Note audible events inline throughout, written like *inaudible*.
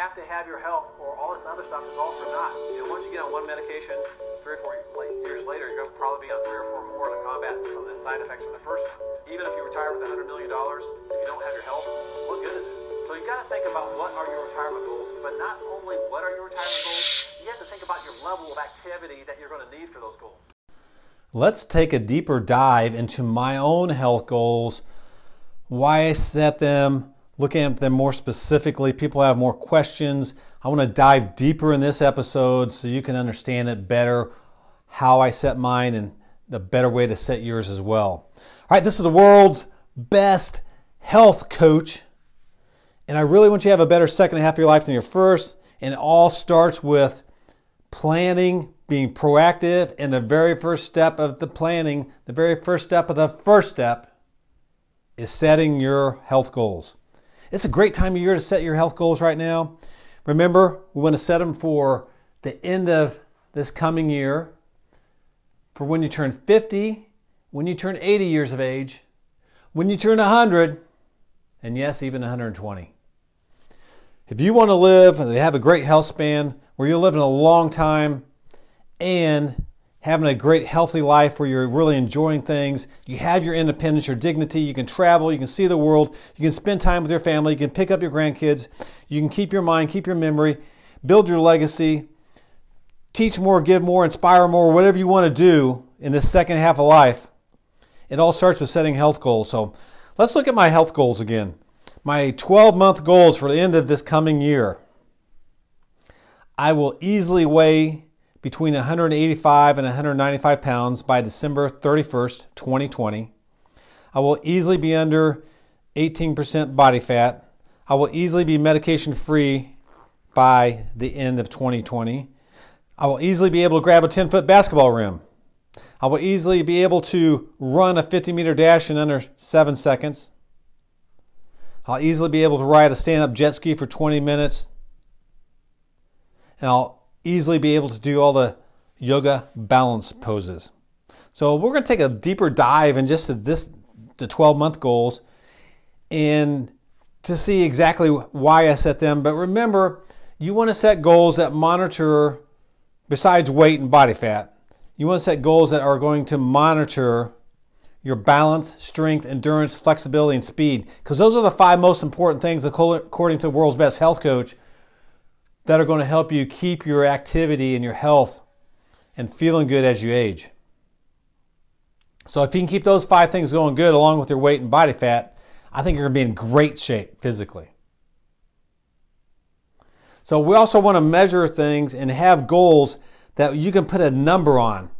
have to have your health, or all this other stuff is all for naught. You know, once you get on one medication, three or four years later, you're going to probably be on three or four more to combat some of the side effects from the first one. Even if you retire with $100 million, if you don't have your health, what good is it? So you got to think about what are your retirement goals, but not only what are your retirement goals, you have to think about your level of activity that you're going to need for those goals. Let's take a deeper dive into my own health goals, why I set them, looking at them more specifically. People have more questions. I want to dive deeper in this episode so you can understand it better, how I set mine, and the better way to set yours as well. All right, this is the world's best health coach. And I really want you to have a better second half of your life than your first. And it all starts with planning, being proactive. And the very first step of the planning, the very first step of the first step, is setting your health goals. It's a great time of year to set your health goals right now. Remember, we want to set them for the end of this coming year, for when you turn 50, when you turn 80 years of age, when you turn 100, and yes, even 120. If you want to live and have a great health span where you're living a long time and having a great healthy life where you're really enjoying things. You have your independence, your dignity. You can travel, you can see the world, you can spend time with your family, you can pick up your grandkids, you can keep your mind, keep your memory, build your legacy, teach more, give more, inspire more, whatever you want to do in this second half of life. It all starts with setting health goals. So let's look at my health goals again. My 12 month goals for the end of this coming year. I will easily weigh between 185 and 195 pounds by December 31st, 2020. I will easily be under 18% body fat. I will easily be medication free by the end of 2020. I will easily be able to grab a 10 foot basketball rim. I will easily be able to run a 50 meter dash in under 7 seconds. I'll easily be able to ride a stand up jet ski for 20 minutes. And I'll easily be able to do all the yoga balance poses. So we're going to take a deeper dive in just this the 12 month goals and to see exactly why I set them. But remember, you want to set goals that monitor besides weight and body fat. You want to set goals that are going to monitor your balance, strength, endurance, flexibility, and speed. Because those are the five most important things, according to the world's best health coach, that are going to help you keep your activity and your health and feeling good as you age. So if you can keep those five things going good along with your weight and body fat, I think you're going to be in great shape physically. So we also want to measure things and have goals that you can put a number on.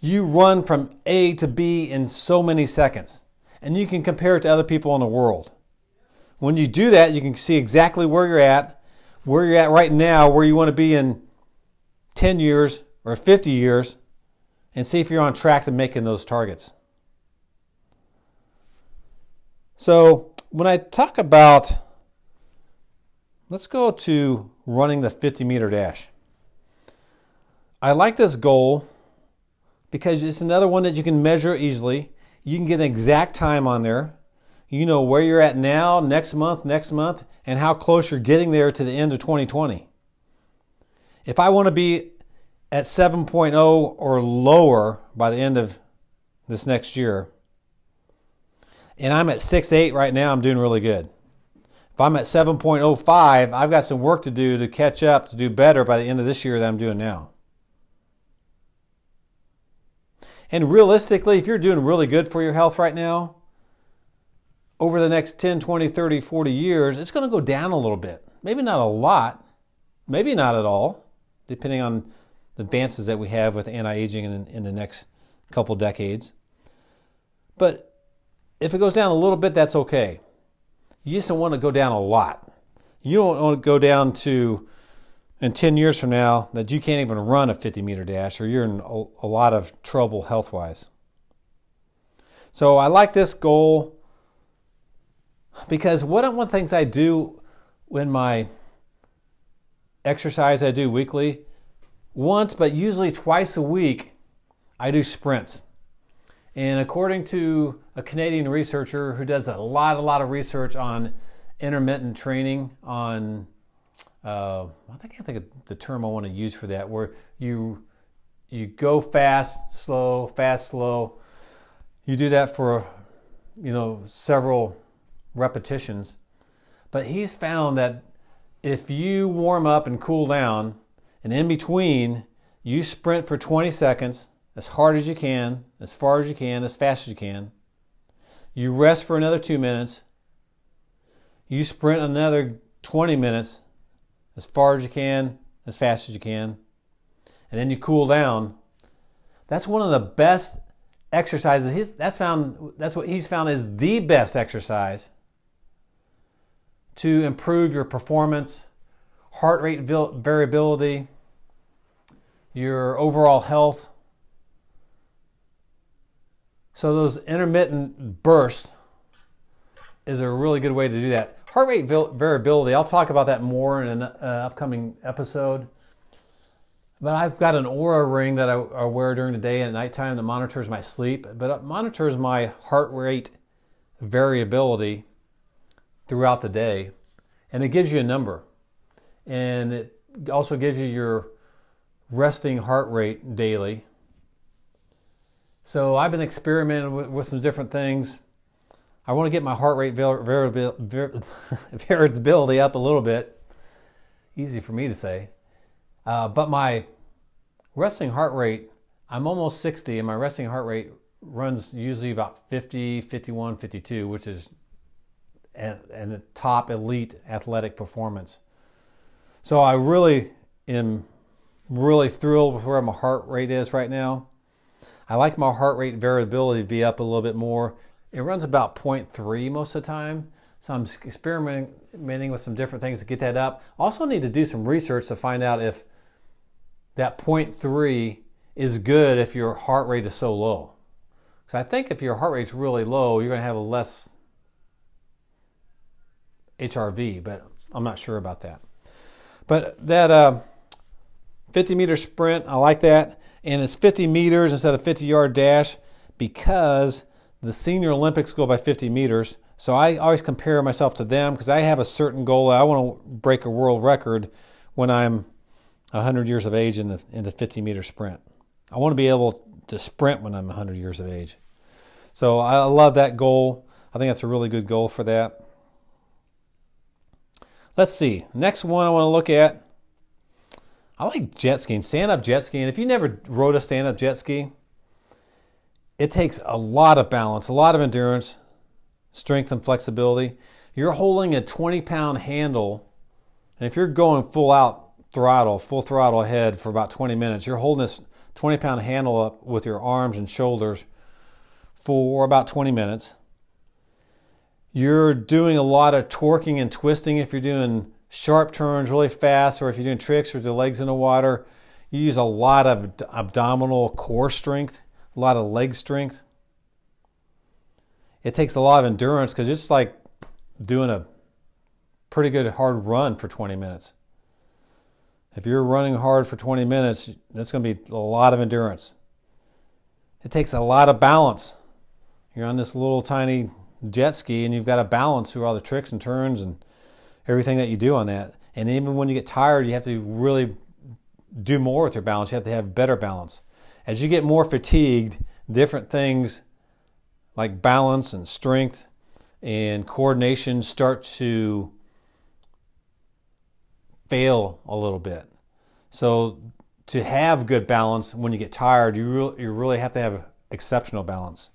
You run from A to B in so many seconds, and you can compare it to other people in the world. When you do that, you can see exactly where you're at where you're at right now, where you want to be in 10 years or 50 years, and see if you're on track to making those targets. So, when I talk about, let's go to running the 50 meter dash. I like this goal because it's another one that you can measure easily. You can get an exact time on there. You know where you're at now, next month, next month, and how close you're getting there to the end of 2020. If I want to be at 7.0 or lower by the end of this next year, and I'm at 6.8 right now, I'm doing really good. If I'm at 7.05, I've got some work to do to catch up to do better by the end of this year than I'm doing now. And realistically, if you're doing really good for your health right now, over the next 10, 20, 30, 40 years, it's going to go down a little bit. Maybe not a lot, maybe not at all, depending on the advances that we have with anti aging in, in the next couple decades. But if it goes down a little bit, that's okay. You just don't want to go down a lot. You don't want to go down to, in 10 years from now, that you can't even run a 50 meter dash or you're in a, a lot of trouble health wise. So I like this goal because one of the things I do when my exercise I do weekly, once but usually twice a week, I do sprints. And according to a Canadian researcher who does a lot, a lot of research on intermittent training, on uh, I can't think of the term I want to use for that, where you you go fast, slow, fast, slow. You do that for you know several repetitions, but he's found that if you warm up and cool down, and in between you sprint for 20 seconds as hard as you can, as far as you can, as fast as you can. You rest for another two minutes. You sprint another 20 minutes as far as you can, as fast as you can, and then you cool down. That's one of the best exercises. He's, that's found. That's what he's found is the best exercise to improve your performance, heart rate variability, your overall health. So those intermittent bursts is a really good way to do that. Heart rate variability, I'll talk about that more in an uh, upcoming episode. But I've got an Oura ring that I, I, wear during the day and at nighttime that monitors my sleep, but it monitors my heart rate variability throughout the day. And it gives you a number. And it also gives you your resting heart rate daily. So I've been experimenting with, with some different things. I want to get my heart rate *laughs* variability up a little bit. Easy for me to say. Uh, but my resting heart rate, I'm almost 60, and my resting heart rate runs usually about 50, 51, 52, which is and top elite athletic performance. So I really am really thrilled with where my heart rate is right now. I like my heart rate variability to be up a little bit more. It runs about 0.3 most of the time. So I'm experimenting with some different things to get that up. Also need to do some research to find out if that 0.3 is good if your heart rate is so low. So I think if your heart rate's really low, you're going to have a less HRV, but I'm not sure about that. But that uh, 50 meter sprint, I like that. And it's 50 meters instead of 50 yard dash because the senior Olympics go by 50 meters. So I always compare myself to them because I have a certain goal. I want to break a world record when I'm 100 years of age in the, in the 50 meter sprint. I want to be able to sprint when I'm 100 years of age. So I love that goal. I think that's a really good goal for that. Let's see. Next one I want to look at. I like jet skiing, stand up jet skiing. If you never rode a stand up jet ski, it takes a lot of balance, a lot of endurance, strength, and flexibility. You're holding a 20 pound handle, and if you're going full out throttle, full throttle ahead for about 20 minutes, you're holding this 20 pound handle up with your arms and shoulders for about 20 minutes. You're doing a lot of torquing and twisting if you're doing sharp turns really fast or if you're doing tricks with your legs in the water. You use a lot of abdominal core strength, a lot of leg strength. It takes a lot of endurance because it's like doing a pretty good hard run for 20 minutes. If you're running hard for 20 minutes, that's going to be a lot of endurance. It takes a lot of balance. You're on this little tiny jet ski and you've got to balance through all the tricks and turns and everything that you do on that. And even when you get tired, you have to really do more with your balance. You have to have better balance. As you get more fatigued, different things like balance and strength and coordination start to fail a little bit. So to have good balance when you get tired, you really, you really have to have exceptional balance.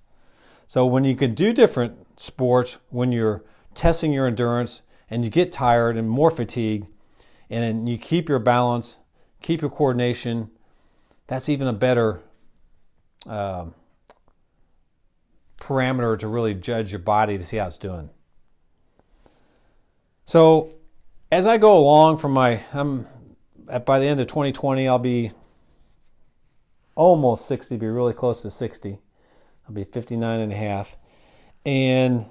So when you can do different sports, when you're testing your endurance and you get tired and more fatigued, and you keep your balance, keep your coordination, that's even a better uh, parameter to really judge your body to see how it's doing. So as I go along from my, I'm at, by the end of 2020, I'll be almost 60, be really close to 60. I'll be 59 and a half. And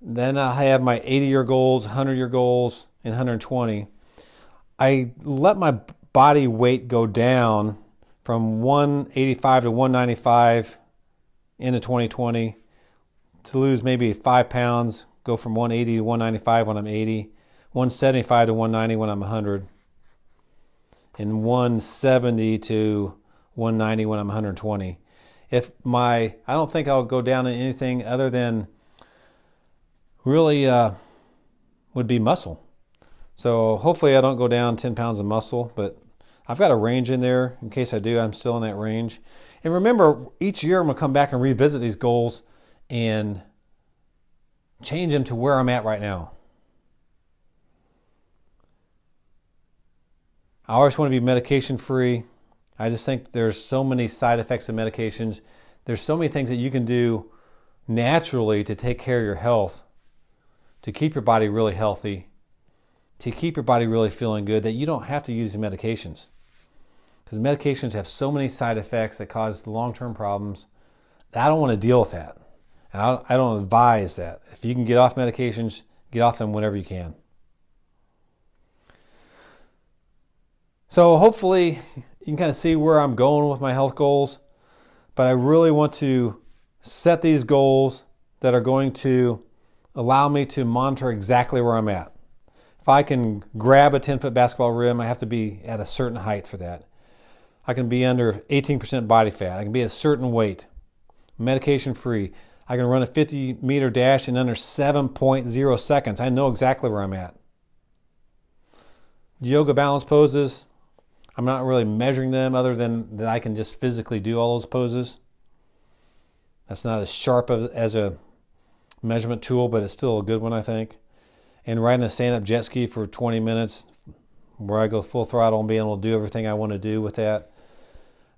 then I'll have my 80 year goals, 100 year goals, and 120. I let my body weight go down from 185 to 195 into 2020 to lose maybe five pounds, go from 180 to 195 when I'm 80. 175 to 190 when I'm 100, and 170 to 190 when I'm 120. If my, I don't think I'll go down to anything other than really uh, would be muscle. So hopefully I don't go down 10 pounds of muscle, but I've got a range in there. In case I do, I'm still in that range. And remember, each year I'm to come back and revisit these goals and change them to where I'm at right now. I always want to be medication free. I just think there's so many side effects of medications. There's so many things that you can do naturally to take care of your health, to keep your body really healthy, to keep your body really feeling good that you don't have to use medications. Because medications have so many side effects that cause long term problems. I don't want to deal with that. And I don't advise that. If you can get off medications, get off them whenever you can. So hopefully you can kind of see where I'm going with my health goals. But I really want to set these goals that are going to allow me to monitor exactly where I'm at. If I can grab a 10 foot basketball rim, I have to be at a certain height for that. I can be under 18% body fat. I can be a certain weight, medication free. I can run a 50 meter dash in under 7.0 seconds. I know exactly where I'm at. Yoga balance poses, I'm not really measuring them other than that I can just physically do all those poses. That's not as sharp as a measurement tool, but it's still a good one, I think. And riding a stand up jet ski for 20 minutes where I go full throttle and being able to do everything I want to do with that.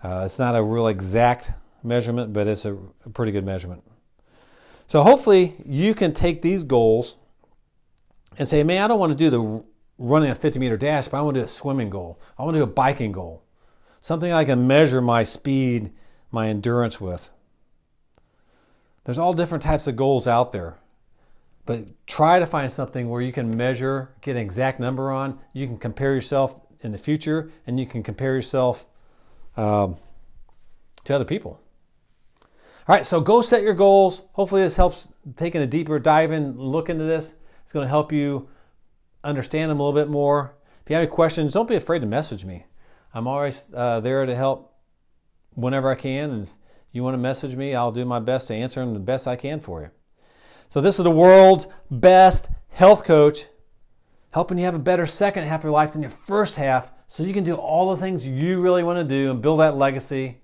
Uh, it's not a real exact measurement, but it's a, a pretty good measurement. So hopefully you can take these goals and say, man, I don't want to do the running a 50 meter dash, but I want to do a swimming goal. I want to do a biking goal. Something I can measure my speed, my endurance with. There's all different types of goals out there. But try to find something where you can measure, get an exact number on. You can compare yourself in the future, and you can compare yourself um, to other people. All right, so go set your goals. Hopefully, this helps taking a deeper dive in, look into this. It's going to help you understand them a little bit more. If you have any questions, don't be afraid to message me. I'm always uh, there to help whenever I can. And if you want to message me, I'll do my best to answer them the best I can for you. So, this is the world's best health coach, helping you have a better second half of your life than your first half so you can do all the things you really want to do and build that legacy,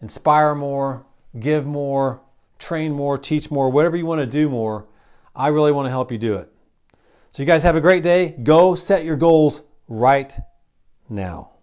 inspire more, give more, train more, teach more, whatever you want to do more. I really want to help you do it. So, you guys have a great day. Go set your goals right now.